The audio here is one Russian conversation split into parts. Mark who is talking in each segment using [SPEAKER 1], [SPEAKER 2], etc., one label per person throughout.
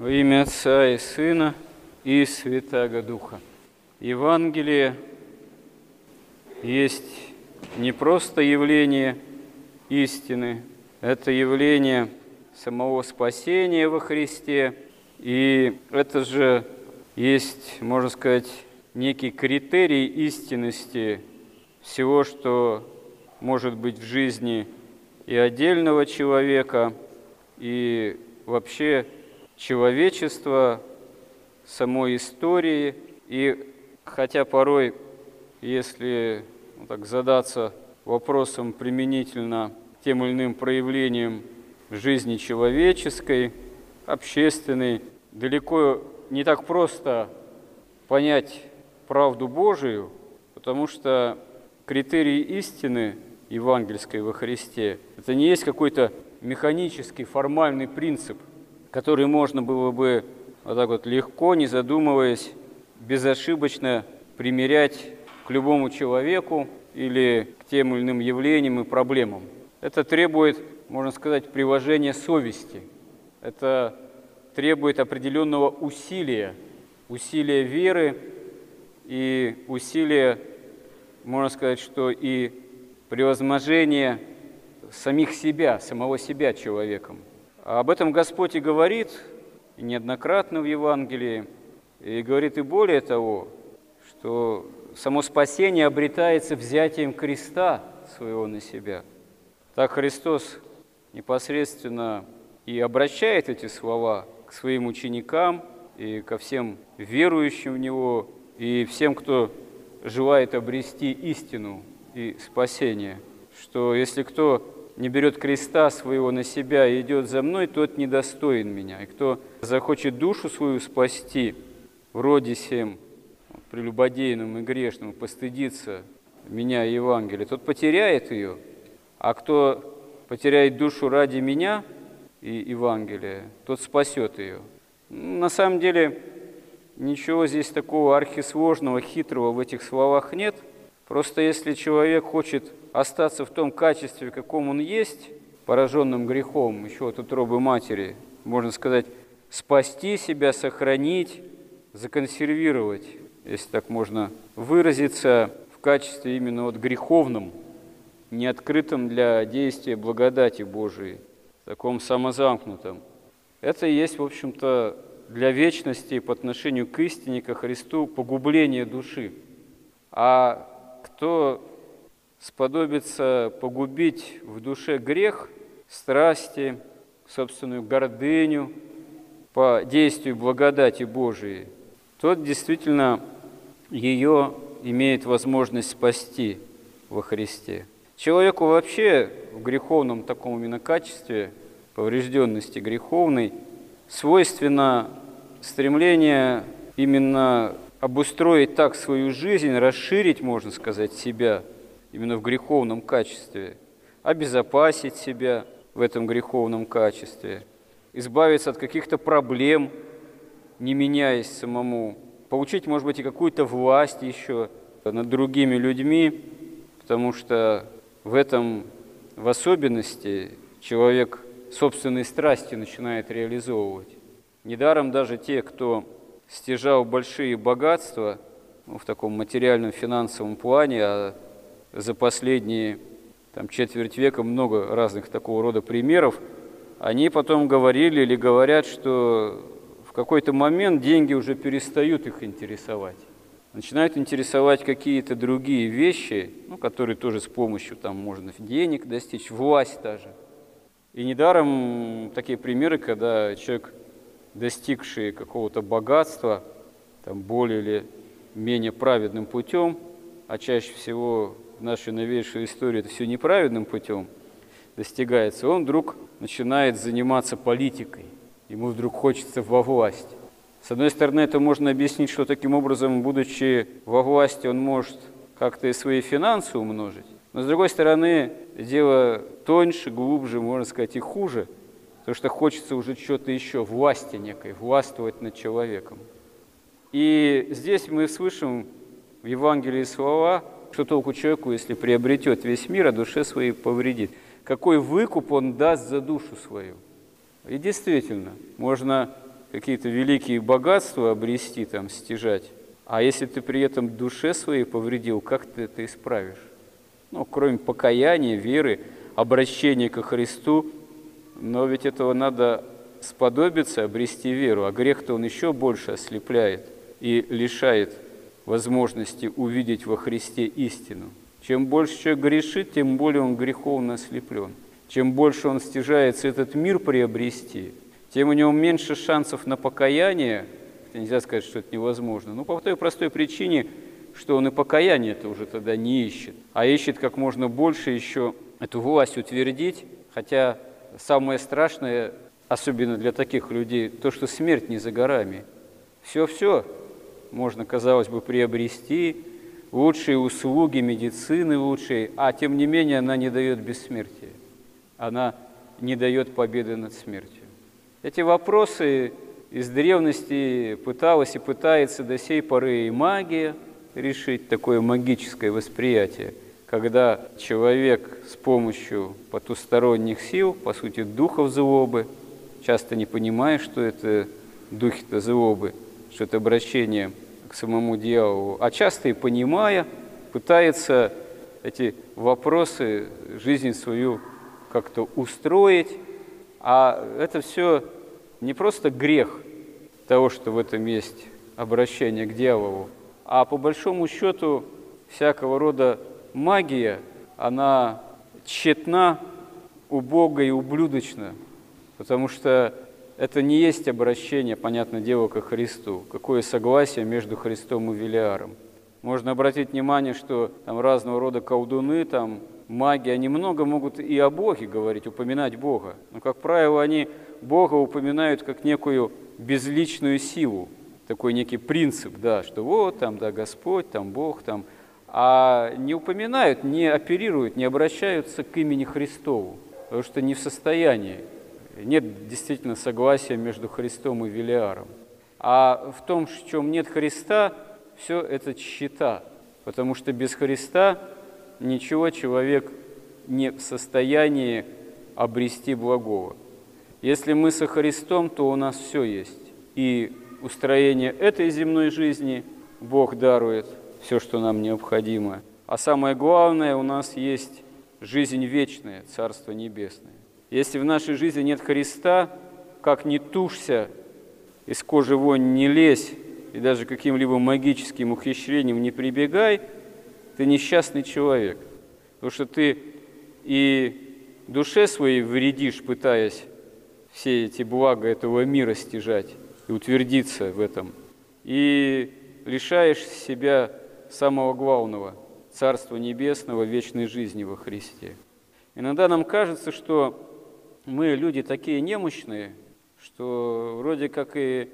[SPEAKER 1] Во имя Отца и Сына и Святаго Духа. Евангелие есть не просто явление истины, это явление самого спасения во Христе, и это же есть, можно сказать, некий критерий истинности всего, что может быть в жизни и отдельного человека, и вообще человечества, самой истории. И хотя порой, если ну, так задаться вопросом применительно тем или иным проявлениям жизни человеческой, общественной, далеко не так просто понять правду Божию, потому что критерии истины евангельской во Христе – это не есть какой-то механический, формальный принцип, который можно было бы вот так вот легко, не задумываясь, безошибочно примерять к любому человеку или к тем или иным явлениям и проблемам. Это требует, можно сказать, приложения совести. Это требует определенного усилия, усилия веры и усилия, можно сказать, что и превозможения самих себя, самого себя человеком. Об этом Господь и говорит неоднократно в Евангелии, и говорит и более того, что само спасение обретается взятием креста своего на себя. Так Христос непосредственно и обращает эти слова к своим ученикам и ко всем верующим в Него, и всем, кто желает обрести истину и спасение, что если кто не берет креста своего на себя и идет за мной, тот недостоин меня. И кто захочет душу свою спасти, вроде всем прелюбодейным и грешным, постыдиться меня и Евангелия, тот потеряет ее. А кто потеряет душу ради меня и Евангелия, тот спасет ее. На самом деле, ничего здесь такого архисложного, хитрого в этих словах нет. Просто если человек хочет остаться в том качестве, каком он есть, пораженным грехом, еще от утробы матери, можно сказать, спасти себя, сохранить, законсервировать, если так можно выразиться, в качестве именно вот греховном, не открытом для действия благодати Божией, таком самозамкнутом. Это и есть, в общем-то, для вечности по отношению к истине, ко Христу, погубление души. А кто сподобится погубить в душе грех, страсти, собственную гордыню по действию благодати Божией, тот действительно ее имеет возможность спасти во Христе. Человеку вообще в греховном таком именно качестве, поврежденности греховной, свойственно стремление именно обустроить так свою жизнь, расширить, можно сказать, себя – именно в греховном качестве, обезопасить себя в этом греховном качестве, избавиться от каких-то проблем, не меняясь самому, получить, может быть, и какую-то власть еще над другими людьми, потому что в этом в особенности человек собственные страсти начинает реализовывать. Недаром даже те, кто стяжал большие богатства ну, в таком материальном финансовом плане, а за последние там, четверть века много разных такого рода примеров, они потом говорили или говорят, что в какой-то момент деньги уже перестают их интересовать. Начинают интересовать какие-то другие вещи, ну, которые тоже с помощью там, можно денег достичь, власть даже. И недаром такие примеры, когда человек, достигший какого-то богатства, там, более или менее праведным путем, а чаще всего в нашей новейшей истории это все неправедным путем достигается, он вдруг начинает заниматься политикой. Ему вдруг хочется во власть. С одной стороны, это можно объяснить, что таким образом, будучи во власти, он может как-то и свои финансы умножить. Но с другой стороны, дело тоньше, глубже, можно сказать, и хуже, потому что хочется уже что-то еще, власти некой, властвовать над человеком. И здесь мы слышим в Евангелии слова, что толку человеку, если приобретет весь мир, а душе своей повредит? Какой выкуп он даст за душу свою? И действительно, можно какие-то великие богатства обрести, там, стяжать, а если ты при этом душе своей повредил, как ты это исправишь? Ну, кроме покаяния, веры, обращения ко Христу, но ведь этого надо сподобиться, обрести веру, а грех-то он еще больше ослепляет и лишает возможности увидеть во Христе истину. Чем больше человек грешит, тем более он греховно ослеплен. Чем больше он стяжается этот мир приобрести, тем у него меньше шансов на покаяние. Нельзя сказать, что это невозможно. Ну, по той простой причине, что он и покаяние это уже тогда не ищет, а ищет как можно больше еще эту власть утвердить, хотя самое страшное, особенно для таких людей, то, что смерть не за горами. Все-все можно, казалось бы, приобрести, лучшие услуги медицины лучшие, а тем не менее она не дает бессмертия. Она не дает победы над смертью. Эти вопросы из древности пыталась и пытается до сей поры и магия решить, такое магическое восприятие, когда человек с помощью потусторонних сил, по сути, духов злобы, часто не понимая, что это духи-то злобы, что это обращение к самому дьяволу, а часто и понимая, пытается эти вопросы, жизнь свою как-то устроить, а это все не просто грех того, что в этом есть обращение к дьяволу, а по большому счету всякого рода магия, она тщетна, убога и ублюдочна, потому что это не есть обращение, понятное дело, ко Христу. Какое согласие между Христом и Велиаром. Можно обратить внимание, что там разного рода колдуны, там маги, они много могут и о Боге говорить, упоминать Бога. Но, как правило, они Бога упоминают как некую безличную силу, такой некий принцип, да, что вот там, да, Господь, там Бог, там, а не упоминают, не оперируют, не обращаются к имени Христову, потому что не в состоянии нет действительно согласия между Христом и Велиаром. А в том, в чем нет Христа, все это тщета, потому что без Христа ничего человек не в состоянии обрести благого. Если мы со Христом, то у нас все есть. И устроение этой земной жизни Бог дарует все, что нам необходимо. А самое главное, у нас есть жизнь вечная, Царство Небесное. Если в нашей жизни нет Христа, как не тушься, из кожи вонь не лезь, и даже каким-либо магическим ухищрением не прибегай, ты несчастный человек. Потому что ты и душе своей вредишь, пытаясь все эти блага этого мира стяжать и утвердиться в этом, и лишаешь себя самого главного – Царства Небесного, вечной жизни во Христе. Иногда нам кажется, что мы люди такие немощные, что вроде как и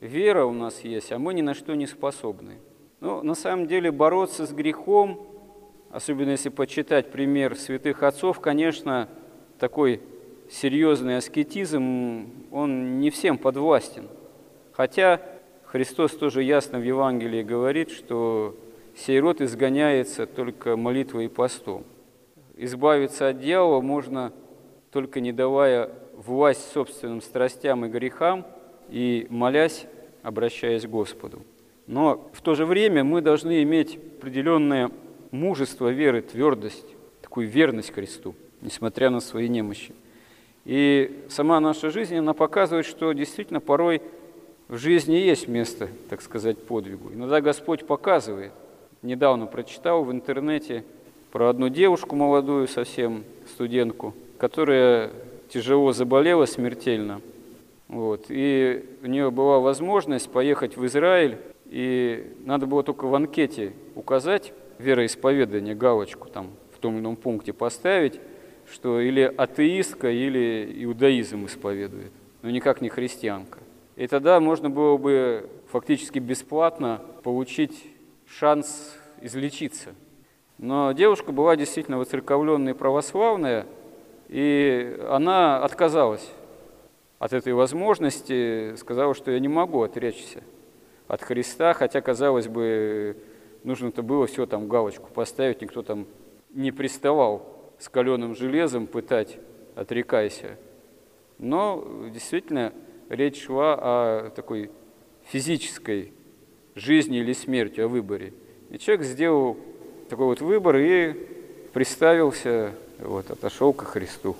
[SPEAKER 1] вера у нас есть, а мы ни на что не способны. Но на самом деле бороться с грехом, особенно если почитать пример святых отцов, конечно, такой серьезный аскетизм, он не всем подвластен. Хотя Христос тоже ясно в Евангелии говорит, что сей род изгоняется только молитвой и постом. Избавиться от дьявола можно только не давая власть собственным страстям и грехам и молясь, обращаясь к Господу. Но в то же время мы должны иметь определенное мужество веры, твердость, такую верность Христу, несмотря на свои немощи. И сама наша жизнь, она показывает, что действительно порой в жизни есть место, так сказать, подвигу. Иногда Господь показывает. Недавно прочитал в интернете про одну девушку молодую совсем, студентку – которая тяжело заболела смертельно. Вот, и у нее была возможность поехать в Израиль, и надо было только в анкете указать вероисповедание, галочку там в том или ином пункте поставить, что или атеистка, или иудаизм исповедует, но никак не христианка. И тогда можно было бы фактически бесплатно получить шанс излечиться. Но девушка была действительно воцерковленная православная – и она отказалась от этой возможности, сказала, что я не могу отречься от Христа, хотя, казалось бы, нужно-то было все там галочку поставить, никто там не приставал с каленым железом пытать «отрекайся». Но действительно речь шла о такой физической жизни или смерти, о выборе. И человек сделал такой вот выбор и приставился, вот, отошел ко Христу,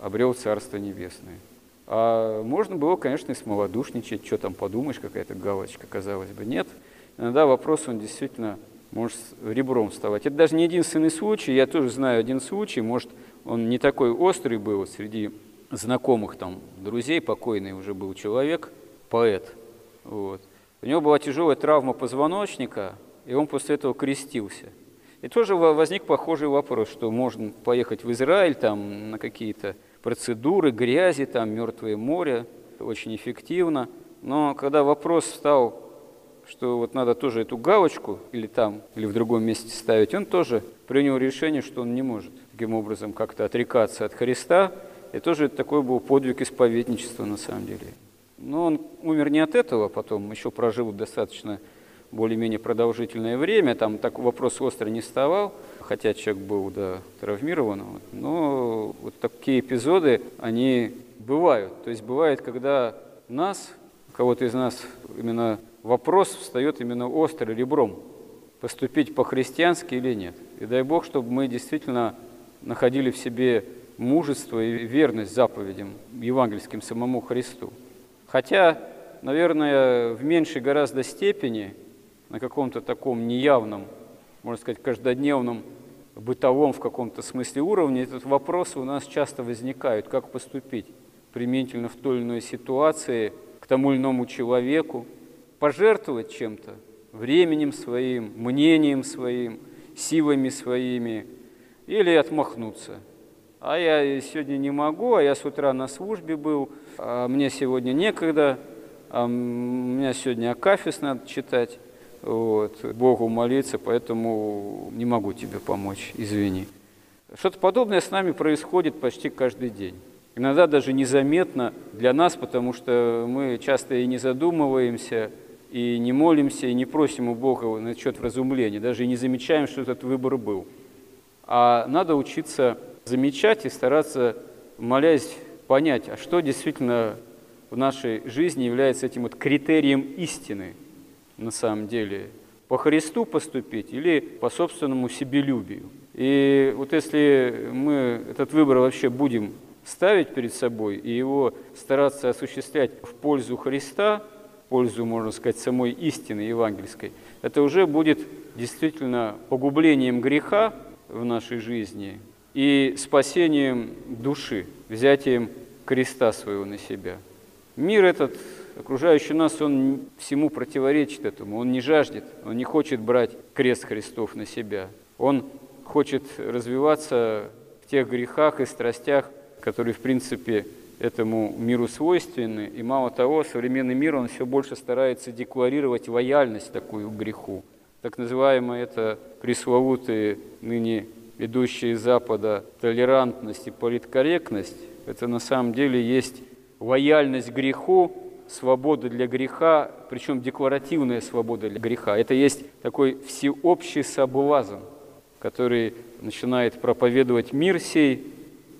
[SPEAKER 1] обрел Царство Небесное. А можно было, конечно, и смолодушничать, что там подумаешь, какая-то галочка, казалось бы. Нет, иногда вопрос, он действительно может ребром вставать. Это даже не единственный случай, я тоже знаю один случай, может, он не такой острый был среди знакомых там друзей, покойный уже был человек, поэт. Вот. У него была тяжелая травма позвоночника, и он после этого крестился. И тоже возник похожий вопрос, что можно поехать в Израиль там на какие-то процедуры, грязи, там мертвое море, очень эффективно. Но когда вопрос стал, что вот надо тоже эту галочку или там, или в другом месте ставить, он тоже принял решение, что он не может таким образом как-то отрекаться от Христа. И тоже такой был подвиг исповедничества на самом деле. Но он умер не от этого, потом еще прожил достаточно более-менее продолжительное время, там так вопрос остро не вставал, хотя человек был да, травмирован. Вот. Но вот такие эпизоды, они бывают. То есть бывает, когда нас, кого-то из нас, именно вопрос встает именно остро ребром, поступить по-христиански или нет. И дай Бог, чтобы мы действительно находили в себе мужество и верность заповедям евангельским самому Христу. Хотя, наверное, в меньшей гораздо степени, на каком-то таком неявном, можно сказать, каждодневном, бытовом в каком-то смысле уровне, этот вопрос у нас часто возникает, как поступить применительно в той или иной ситуации к тому или иному человеку, пожертвовать чем-то, временем своим, мнением своим, силами своими, или отмахнуться. А я сегодня не могу, а я с утра на службе был, а мне сегодня некогда, а у меня сегодня Акафис надо читать, вот, Богу молиться, поэтому не могу тебе помочь, извини. Что-то подобное с нами происходит почти каждый день. Иногда даже незаметно для нас, потому что мы часто и не задумываемся, и не молимся, и не просим у Бога насчет вразумления, даже и не замечаем, что этот выбор был. А надо учиться замечать и стараться, молясь, понять, а что действительно в нашей жизни является этим вот критерием истины на самом деле. По Христу поступить или по собственному себелюбию. И вот если мы этот выбор вообще будем ставить перед собой и его стараться осуществлять в пользу Христа – пользу, можно сказать, самой истины евангельской, это уже будет действительно погублением греха в нашей жизни и спасением души, взятием креста своего на себя. Мир этот, окружающий нас, он всему противоречит этому. Он не жаждет, он не хочет брать крест Христов на себя. Он хочет развиваться в тех грехах и страстях, которые, в принципе, этому миру свойственны. И мало того, современный мир, он все больше старается декларировать лояльность такую греху. Так называемые это пресловутые ныне идущие из Запада толерантность и политкорректность, это на самом деле есть лояльность греху, свобода для греха, причем декларативная свобода для греха. Это есть такой всеобщий соблазн, который начинает проповедовать мир сей,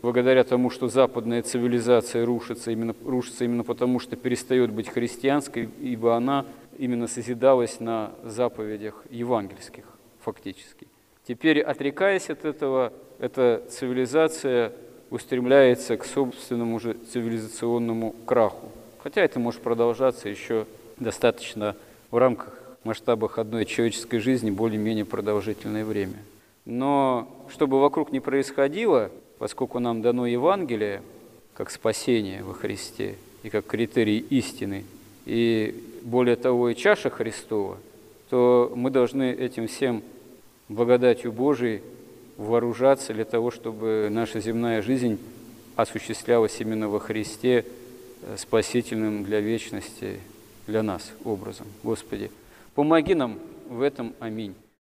[SPEAKER 1] благодаря тому, что западная цивилизация рушится именно, рушится именно потому, что перестает быть христианской, ибо она именно созидалась на заповедях евангельских фактически. Теперь, отрекаясь от этого, эта цивилизация устремляется к собственному же цивилизационному краху. Хотя это может продолжаться еще достаточно в рамках, масштабах одной человеческой жизни более-менее продолжительное время. Но чтобы вокруг не происходило, поскольку нам дано Евангелие как спасение во Христе и как критерий истины, и более того и чаша Христова, то мы должны этим всем благодатью Божией вооружаться для того, чтобы наша земная жизнь осуществлялась именно во Христе, спасительным для вечности, для нас образом. Господи, помоги нам в этом. Аминь.